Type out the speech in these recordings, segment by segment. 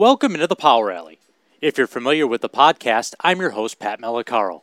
Welcome into the Power Alley. If you're familiar with the podcast, I'm your host, Pat Malacaro.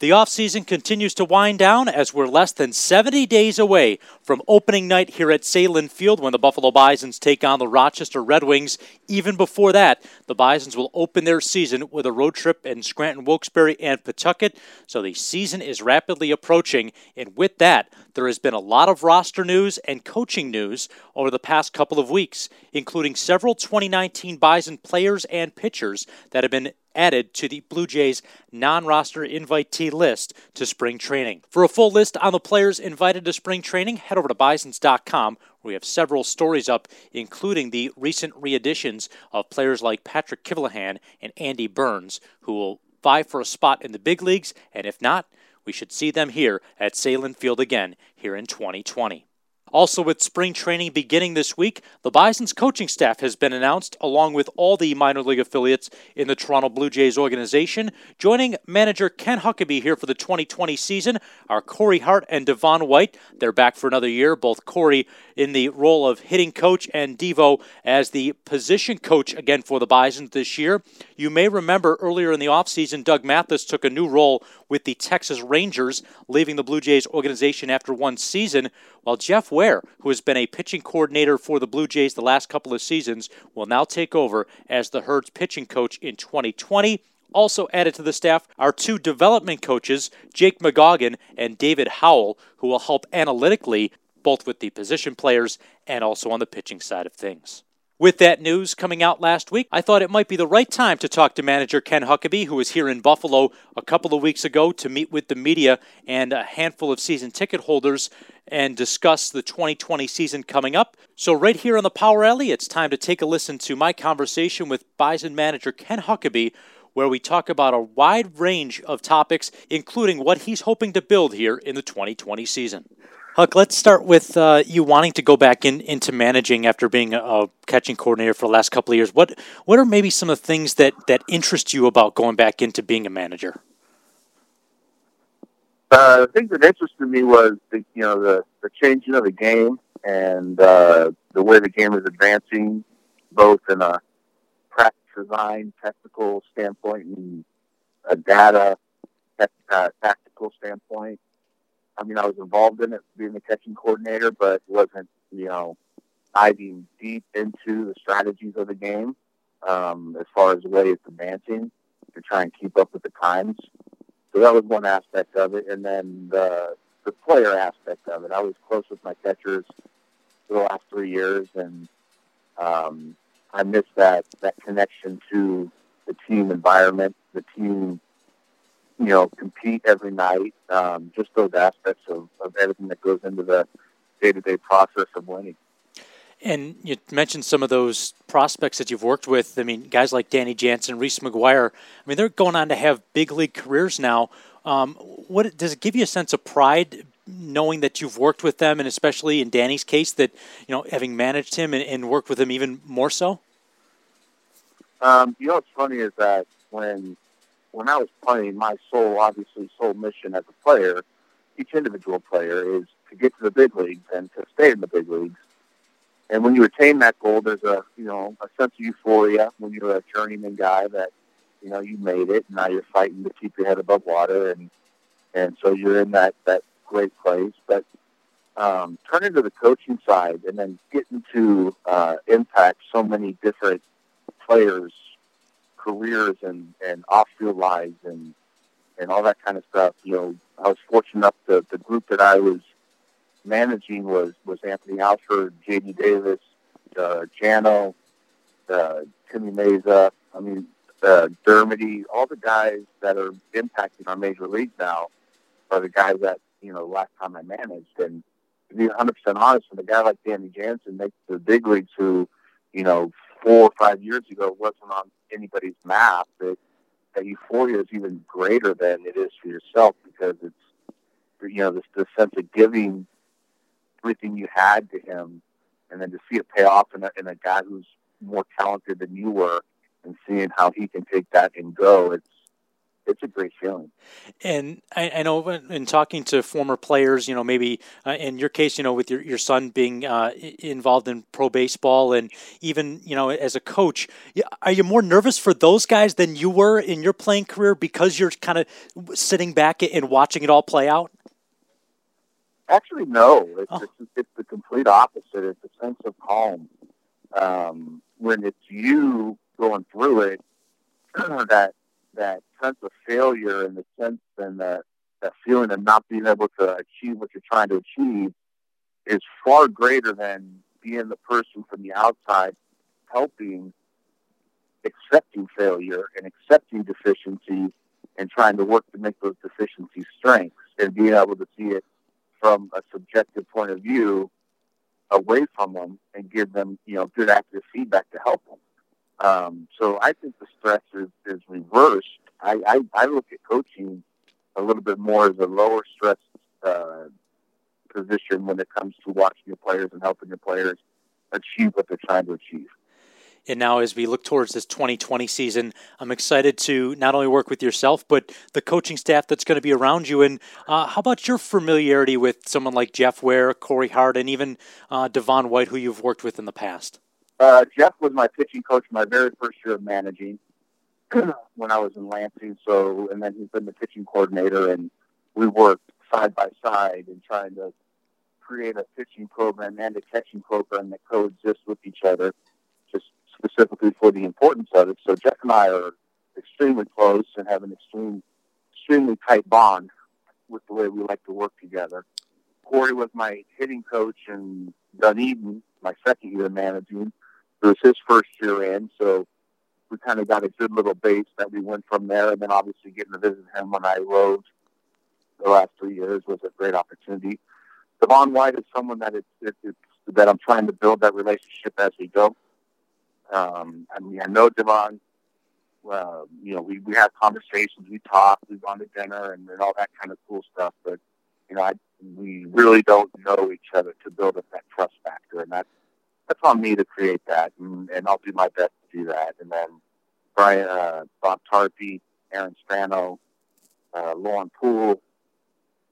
The offseason continues to wind down as we're less than 70 days away from opening night here at Sahlen Field when the Buffalo Bisons take on the Rochester Red Wings. Even before that, the Bisons will open their season with a road trip in Scranton, Wilkes-Barre, and Pawtucket. So the season is rapidly approaching, and with that, there has been a lot of roster news and coaching news over the past couple of weeks, including several 2019 Bison players and pitchers that have been added to the Blue Jays non roster invitee list to spring training. For a full list on the players invited to spring training, head over to bisons.com where we have several stories up, including the recent readditions of players like Patrick Kivlehan and Andy Burns, who will vie for a spot in the big leagues, and if not, we should see them here at Sahlen Field again here in 2020. Also, with spring training beginning this week, the Bison's coaching staff has been announced, along with all the minor league affiliates in the Toronto Blue Jays organization. Joining manager Ken Huckaby here for the 2020 season are Corey Hart and Devon White. They're back for another year, both Corey in the role of hitting coach and Devo as the position coach again for the Bisons this year. You may remember earlier in the offseason, Doug Mathis took a new role with the Texas Rangers, leaving the Blue Jays organization after one season, while Jeff Ware, who has been a pitching coordinator for the Blue Jays the last couple of seasons, will now take over as the Herd's pitching coach in 2020. Also added to the staff are two development coaches, Jake McGoggin and David Howell, who will help analytically both with the position players and also on the pitching side of things. With that news coming out last week, I thought it might be the right time to talk to manager Ken Huckaby, who was here in Buffalo a couple of weeks ago to meet with the media and a handful of season ticket holders and discuss the 2020 season coming up. So, right here on the Power Alley, it's time to take a listen to my conversation with Bison manager Ken Huckaby, where we talk about a wide range of topics, including what he's hoping to build here in the 2020 season. Huck, let's start with uh, you wanting to go back in, into managing after being a, catching coordinator for the last couple of years. What what are maybe some of the things that, that interest you about going back into being a manager? Uh, the thing that interested me was the you know the, the changing of the game and uh, the way the game is advancing, both in a practice design, technical standpoint, and a data uh, tactical standpoint. I mean, I was involved in it being the catching coordinator, but wasn't, you know, diving deep into the strategies of the game um, as far as the way it's advancing to try and keep up with the times. So that was one aspect of it. And then the, the player aspect of it. I was close with my catchers for the last three years, and um, I miss that, that connection to the team environment, the team you know, compete every night. Um, just those aspects of, of everything that goes into the day to day process of winning. And you mentioned some of those prospects that you've worked with. I mean, guys like Danny Jansen, Reese McGuire. I mean, they're going on to have big league careers now. Um, what does it give you a sense of pride knowing that you've worked with them, and especially in Danny's case, that you know having managed him and, and worked with him even more so? Um, you know, what's funny is that when when I was playing, my sole, obviously, sole mission as a player, each individual player, is to get to the big leagues and to stay in the big leagues. And when you attain that goal, there's a you know a sense of euphoria when you're a journeyman guy that you know you made it. And now you're fighting to keep your head above water, and and so you're in that that great place. But um, turning to the coaching side and then getting to uh, impact so many different players careers and, and off field lives and and all that kind of stuff. You know, I was fortunate enough the the group that I was managing was was Anthony Alford, J.D. Davis, uh, Jano, uh, Timmy Mayza. I mean, uh, Dermody, all the guys that are impacting our major leagues now are the guys that you know last time I managed. And to be 100 percent honest, with a guy like Danny Jansen makes the big leagues who, you know, four or five years ago wasn't on anybody's map, that, that euphoria is even greater than it is for yourself because it's, you know, this, this sense of giving everything you had to him and then to see it pay off in a, in a guy who's more talented than you were and seeing how he can take that and go. It's, it's a great feeling. And I, I, know in talking to former players, you know, maybe uh, in your case, you know, with your, your son being uh, involved in pro baseball and even, you know, as a coach, are you more nervous for those guys than you were in your playing career because you're kind of sitting back and watching it all play out? Actually, no. It's, oh. it's, it's the complete opposite. It's a sense of calm. Um, when it's you going through it, that that sense of failure and the sense and that that feeling of not being able to achieve what you're trying to achieve is far greater than being the person from the outside helping accepting failure and accepting deficiencies and trying to work to make those deficiencies strengths and being able to see it from a subjective point of view away from them and give them, you know, good active feedback to help them. Um, so I think the stress is, is reversed. I, I, I look at coaching a little bit more as a lower stress uh, position when it comes to watching your players and helping your players achieve what they're trying to achieve. And now, as we look towards this 2020 season, I'm excited to not only work with yourself, but the coaching staff that's going to be around you. And uh, how about your familiarity with someone like Jeff Ware, Corey Hart, and even uh, Devon White, who you've worked with in the past? Uh, Jeff was my pitching coach my very first year of managing when I was in Lansing. So, and then he's been the pitching coordinator, and we worked side by side in trying to create a pitching program and a catching program that coexist with each other, just specifically for the importance of it. So Jeff and I are extremely close and have an extreme, extremely tight bond with the way we like to work together. Corey was my hitting coach in Dunedin, my second year of managing. It was his first year in, so we kind of got a good little base that we went from there. And then obviously getting to visit him when I rode the last three years was a great opportunity. Devon White is someone that it's, it, it's that I'm trying to build that relationship as we go. Um, I mean, I know Devon. Uh, you know, we, we have conversations, we talk, we've gone to dinner and, and all that kind of cool stuff. But, you know, I, we really don't know each other to build up that trust factor. And that's, that's on me to create that. And, and I'll do my best to do that. And then Brian, uh, Bob Tarpey, Aaron Strano, uh, Lauren Poole,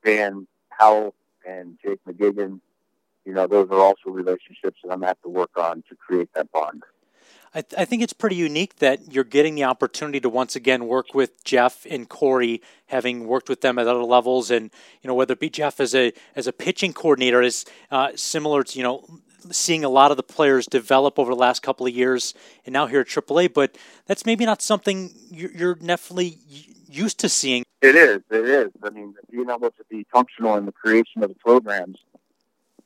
Dan Howell, and Jake McGigan. You know, those are also relationships that I'm going to have to work on to create that bond. I, th- I, think it's pretty unique that you're getting the opportunity to once again work with Jeff and Corey, having worked with them at other levels, and you know whether it be Jeff as a as a pitching coordinator is uh, similar to you know seeing a lot of the players develop over the last couple of years, and now here at AAA. But that's maybe not something you're definitely used to seeing. It is. It is. I mean, being able to be functional in the creation of the programs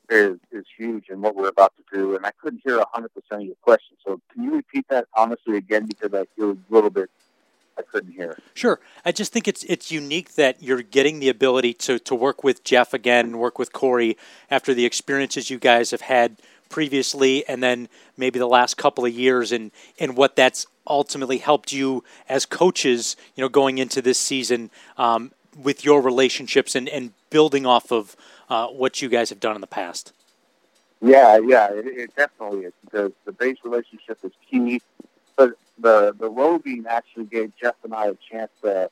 is is huge in what we're about to do. And I couldn't hear 100% of your question. So can you repeat that honestly again because I feel a little bit I couldn't hear. Sure. I just think it's it's unique that you're getting the ability to to work with Jeff again, work with Corey after the experiences you guys have had previously and then maybe the last couple of years and and what that's ultimately helped you as coaches, you know, going into this season um, with your relationships and, and building off of uh, what you guys have done in the past. Yeah, yeah, it, it definitely is because the base relationship is key. But the the roving actually gave Jeff and I a chance to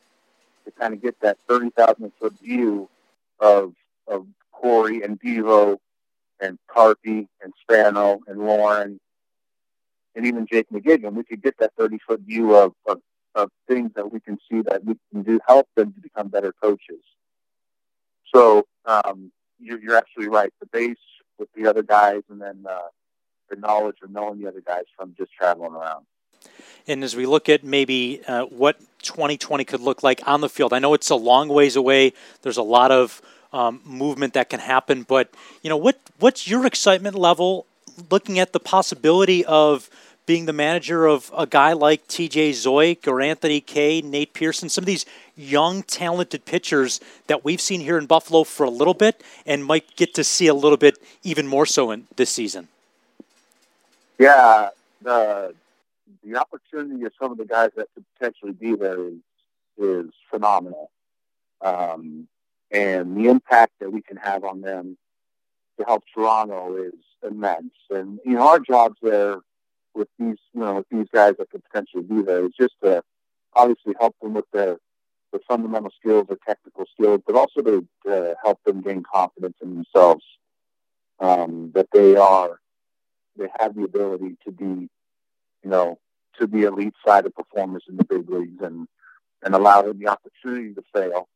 to kind of get that thirty thousand foot view of of Corey and Devo and Carpy and Spano and Lauren and even Jake McGigan. We could get that thirty foot view of, of of things that we can see that we can do help them to become better coaches. So um, you're, you're absolutely right. The base with the other guys, and then uh, the knowledge of knowing the other guys from just traveling around. And as we look at maybe uh, what 2020 could look like on the field, I know it's a long ways away. There's a lot of um, movement that can happen, but you know what? What's your excitement level looking at the possibility of being the manager of a guy like TJ Zeuch or Anthony Kay, Nate Pearson, some of these young, talented pitchers that we've seen here in Buffalo for a little bit and might get to see a little bit even more so in this season? Yeah, the opportunity of some of the guys that could potentially be there is is phenomenal, um, and the impact that we can have on them to help Toronto is immense. And you know, our jobs there with these, you know, with these guys that could potentially be there is just to obviously help them with their the fundamental skills or technical skills, but also to, to help them gain confidence in themselves. Um, that they are, they have the ability to be, you know, to be elite side of performers in the big leagues and, and allow them the opportunity to fail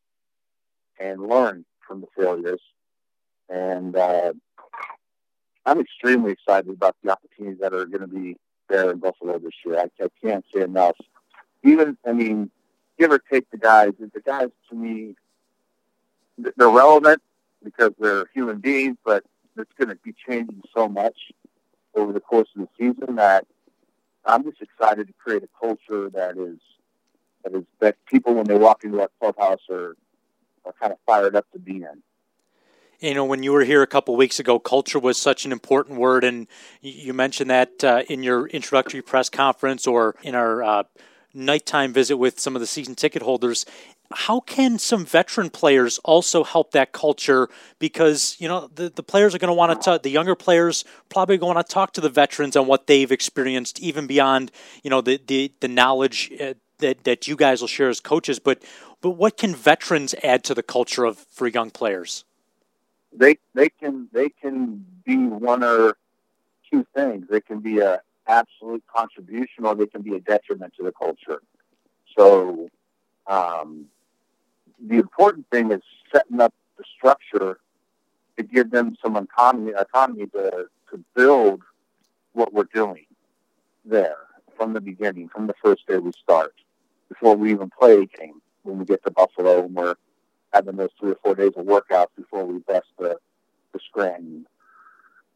and learn from the failures. And uh, I'm extremely excited about the opportunities that are going to be there in Buffalo this year. I, I can't say enough. Even, I mean, give or take the guys, the guys to me, they're relevant because they're human beings, but it's going to be changing so much over the course of the season that I'm just excited to create a culture that is that is that people when they walk into our clubhouse are are kind of fired up to be in. You know, when you were here a couple weeks ago, culture was such an important word, and you mentioned that uh, in your introductory press conference or in our uh, nighttime visit with some of the season ticket holders. How can some veteran players also help that culture? Because you know the, the players are going to want to the younger players probably going to talk to the veterans on what they've experienced, even beyond you know the the, the knowledge uh, that that you guys will share as coaches. But but what can veterans add to the culture of for young players? they they can they can be one or two things. They can be a absolute contribution, or they can be a detriment to the culture. So, um, the important thing is setting up the structure to give them some autonomy, autonomy to, to build what we're doing there from the beginning, from the first day we start, before we even play a game. When we get to Buffalo and we're having those three or four days of workouts before we bust the, the Scranton.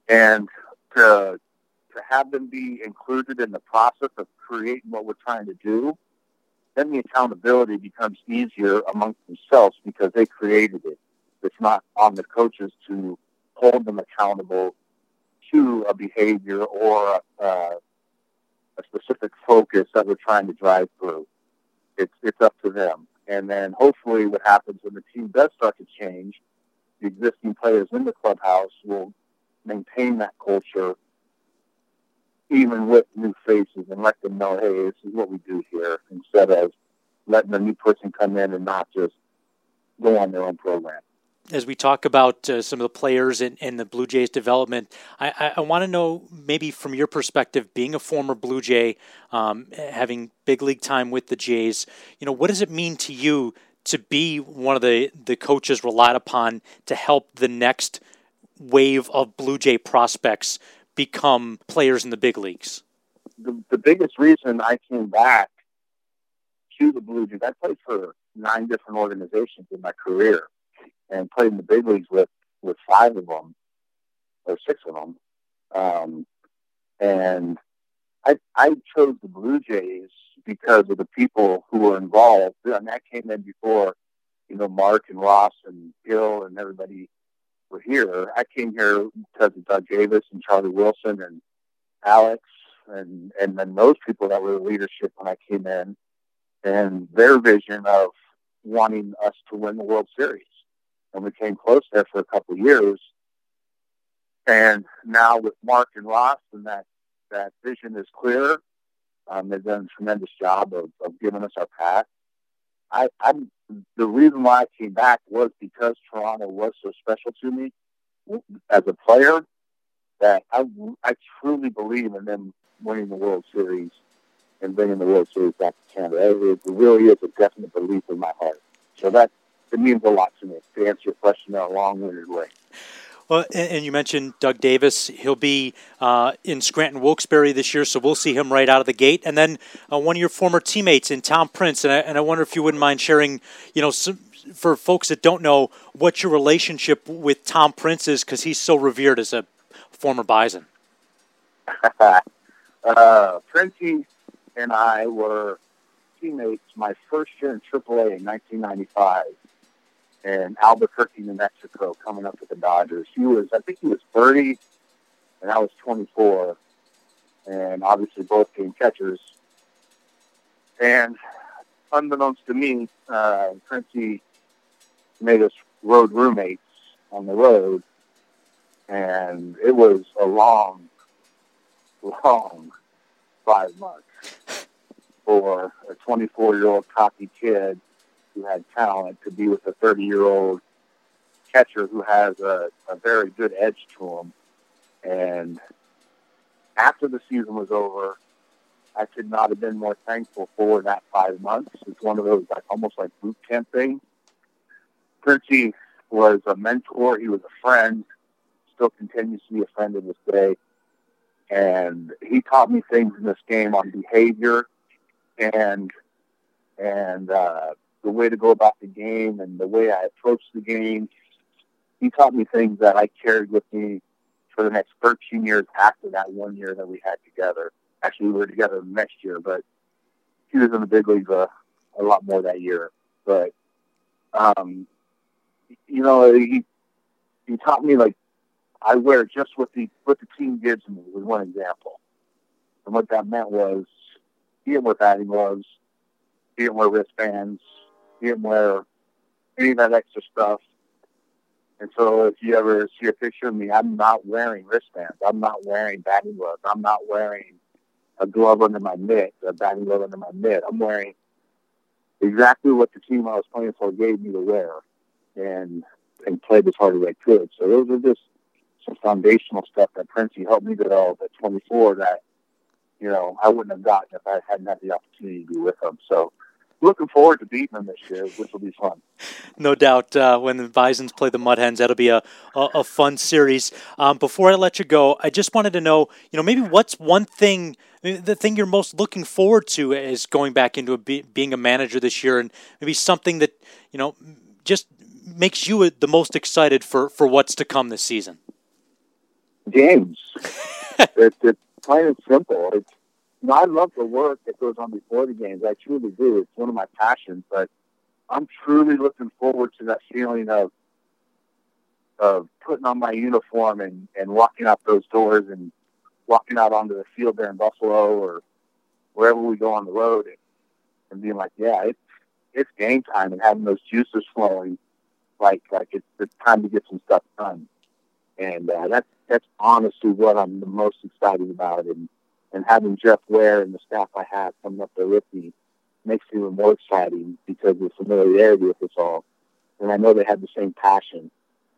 And to, to have them be included in the process of creating what we're trying to do, then the accountability becomes easier amongst themselves because they created it. It's not on the coaches to hold them accountable to a behavior or a, uh, a specific focus that we're trying to drive through. It's, it's up to them. And then hopefully what happens when the team does start to change, the existing players in the clubhouse will maintain that culture even with new faces and let them know, hey, this is what we do here, instead of letting a new person come in and not just go on their own program. As we talk about uh, some of the players in, in the Blue Jays development, I, I, I want to know maybe from your perspective, being a former Blue Jay, um, having big league time with the Jays, you know, what does it mean to you to be one of the, the coaches relied upon to help the next wave of Blue Jay prospects become players in the big leagues? The, the biggest reason I came back to the Blue Jays, I played for nine different organizations in my career and played in the big leagues with with five of them or six of them. Um, and I I chose the Blue Jays because of the people who were involved, and that came in before you know Mark and Ross and Bill and everybody were here. I came here because of Doug Davis and Charlie Wilson and Alex and and then those people that were the leadership when I came in and their vision of wanting us to win the World Series and we came close there for a couple of years. And now with Mark and Ross, and that that vision is clear. Um, they've done a tremendous job of, of giving us our path. I, I'm the reason why I came back was because Toronto was so special to me as a player that I, I truly believe in them winning the World Series and bringing the World Series back to Canada. It, really is a definite belief in my heart. So that it means a lot to me to answer your question in a long-winded way. Well, and you mentioned Doug Davis. He'll be uh, in Scranton Wilkes-Barre this year, so we'll see him right out of the gate. And then uh, one of your former teammates in Tom Prince, and I, and I wonder if you wouldn't mind sharing, you know, some, for folks that don't know, what your relationship with Tom Prince is, because he's so revered as a former Bison. uh, Princey and I were teammates my first year in AAA in 1995 in Albuquerque, New Mexico, coming up with the Dodgers. He was, I think he was 30, and I was 24, and obviously both game catchers. And unbeknownst to me, uh, Princey made us road roommates on the road, and it was a long, long five months for a 24-year-old cocky kid who had talent to be with a 30 year old catcher who has a, a very good edge to him. And after the season was over, I could not have been more thankful for that five months. It's one of those like almost like boot camp things. Princey was a mentor. He was a friend. Still continues to be a friend to this day. And he taught me things in this game on behavior and and uh, the way to go about the game and the way I approach the game. He taught me things that I carried with me for the next 13 years after that one year that we had together. Actually, we were together next year, but he was in the big leagues a, a lot more that year. But, um, you know, he, he taught me like I wear just what the, what the team gives me was one example. And what that meant was he didn't wear batting gloves. He wristbands. Wear any of that extra stuff. And so if you ever see a picture of me, I'm not wearing wristbands. I'm not wearing batting gloves. I'm not wearing a glove under my mitt, a batting glove under my mitt. I'm wearing exactly what the team I was playing for gave me to wear and and played as hard as I could. So those are just some foundational stuff that Princey helped me develop at 24 that, you know, I wouldn't have gotten if I hadn't had the opportunity to be with him. So looking forward to beating them this year, which will be fun. No doubt. Uh, when the Bisons play the Mud Hens, that'll be a, a, a fun series. Um, before I let you go, I just wanted to know, you know, maybe what's one thing, the thing you're most looking forward to is going back into a, being a manager this year, and maybe something that you know just makes you the most excited for for what's to come this season. Games. it's, it's plain and simple. It's know, I love the work that goes on before the games. I truly do. It's one of my passions, but I'm truly looking forward to that feeling of of putting on my uniform and, and walking out those doors and walking out onto the field there in Buffalo or wherever we go on the road and, and being like, yeah, it's it's game time and having those juices flowing, like like it's it's time to get some stuff done, and uh, that's that's honestly what I'm the most excited about and and having Jeff Ware and the staff I have coming up there with me makes it even more exciting because of the familiarity with us all. And I know they have the same passion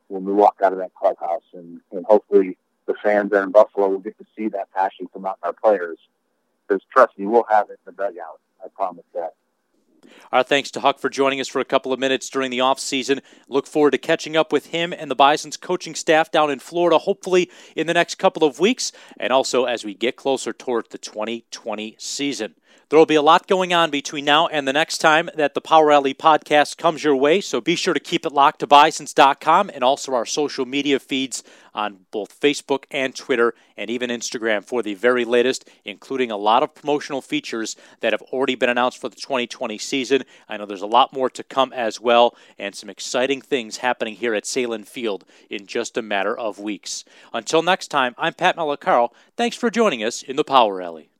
when we walk out of that clubhouse, and, and hopefully the fans there in Buffalo will get to see that passion come out in our players. Because trust me, we'll have it in the dugout. I promise that. Our thanks to Huck for joining us for a couple of minutes during the offseason. Look forward to catching up with him and the Bison's coaching staff down in Florida, hopefully in the next couple of weeks, and also as we get closer toward the 2020 season. There will be a lot going on between now and the next time that the Power Alley podcast comes your way, so be sure to keep it locked to Bisons.com and also our social media feeds on both Facebook and Twitter and even Instagram for the very latest, including a lot of promotional features that have already been announced for the 2020 season. I know there's a lot more to come as well, and some exciting things happening here at Sahlen Field in just a matter of weeks. Until next time, I'm Pat Malacaro. Thanks for joining us in the Power Alley.